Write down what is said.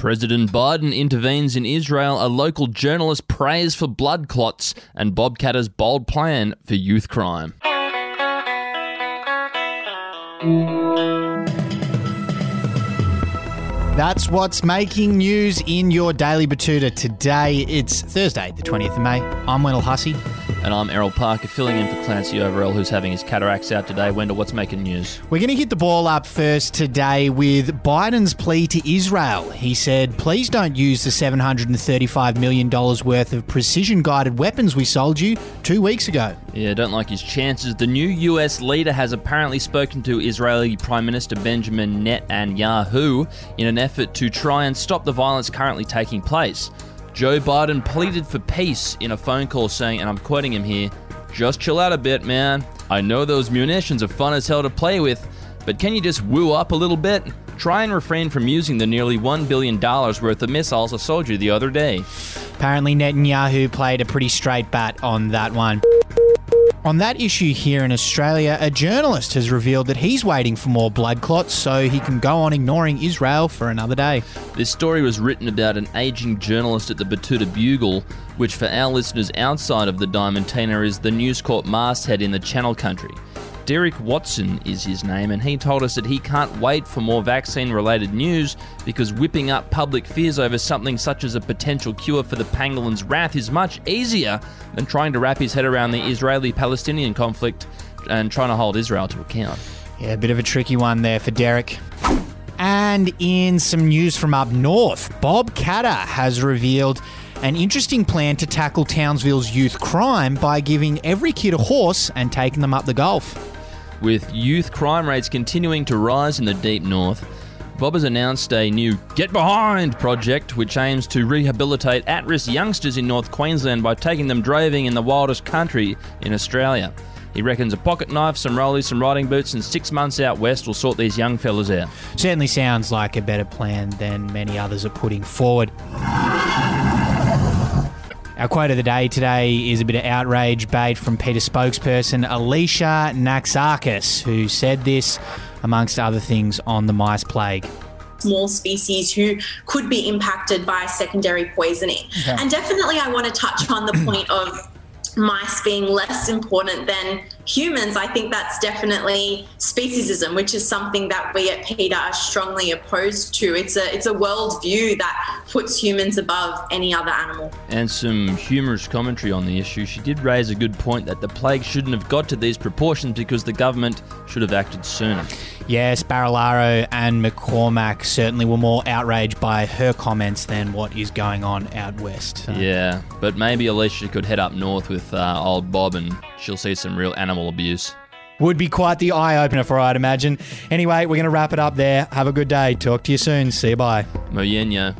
President Biden intervenes in Israel, a local journalist prays for blood clots, and Bob Katter's bold plan for youth crime. That's what's making news in your Daily Betoota today. It's Thursday, the 20th of May. I'm Wendell Hussey. And I'm Errol Parker, filling in for Clancy Overell, who's having his cataracts out today. Wendell, what's making news? We're going to hit the ball up first today with Biden's plea to Israel. He said, please don't use the $735 million worth of precision guided weapons we sold you two weeks ago. Yeah, don't like his chances. The new US leader has apparently spoken to Israeli Prime Minister Benjamin Netanyahu in an effort to try and stop the violence currently taking place. Joe Biden pleaded for peace in a phone call, saying, and I'm quoting him here, just chill out a bit, man. I know those munitions are fun as hell to play with, but can you just woo up a little bit? Try and refrain from using the nearly $1 billion worth of missiles I sold you the other day. Apparently, Netanyahu played a pretty straight bat on that one. On that issue here in Australia, a journalist has revealed that he's waiting for more blood clots so he can go on ignoring Israel for another day. This story was written about an aging journalist at the Betoota Bugle, which for our listeners outside of the Diamantina is the News Corp masthead in the Channel Country. Derek Watson is his name, and he told us that he can't wait for more vaccine related news because whipping up public fears over something such as a potential cure for the pangolin's wrath is much easier than trying to wrap his head around the Israeli Palestinian conflict and trying to hold Israel to account. Yeah, a bit of a tricky one there for Derek. And in some news from up north, Bob Katter has revealed an interesting plan to tackle Townsville's youth crime by giving every kid a horse and taking them up the Gulf. With youth crime rates continuing to rise in the deep north, Bob has announced a new Get Behind project which aims to rehabilitate at risk youngsters in North Queensland by taking them droving in the wildest country in Australia. He reckons a pocket knife, some rollies, some riding boots, and six months out west will sort these young fellas out. Certainly sounds like a better plan than many others are putting forward. Our quote of the day today is a bit of outrage bait from PETA spokesperson Alicia Naxakis, who said this, amongst other things, on the mice plague small species who could be impacted by secondary poisoning. Okay. And definitely, I want to touch on the point of mice being less important than humans, I think that's definitely speciesism, which is something that we at PETA are strongly opposed to. It's a it's a worldview that puts humans above any other animal. And some humorous commentary on the issue. She did raise a good point that the plague shouldn't have got to these proportions because the government should have acted sooner. Yes, Barilaro and McCormack certainly were more outraged by her comments than what is going on out west. So. Yeah, but maybe Alicia could head up north with uh, old Bob and she'll see some real animal abuse. Would be quite the eye opener for her, I'd imagine. Anyway, we're going to wrap it up there. Have a good day. Talk to you soon. See you bye. Moyenya.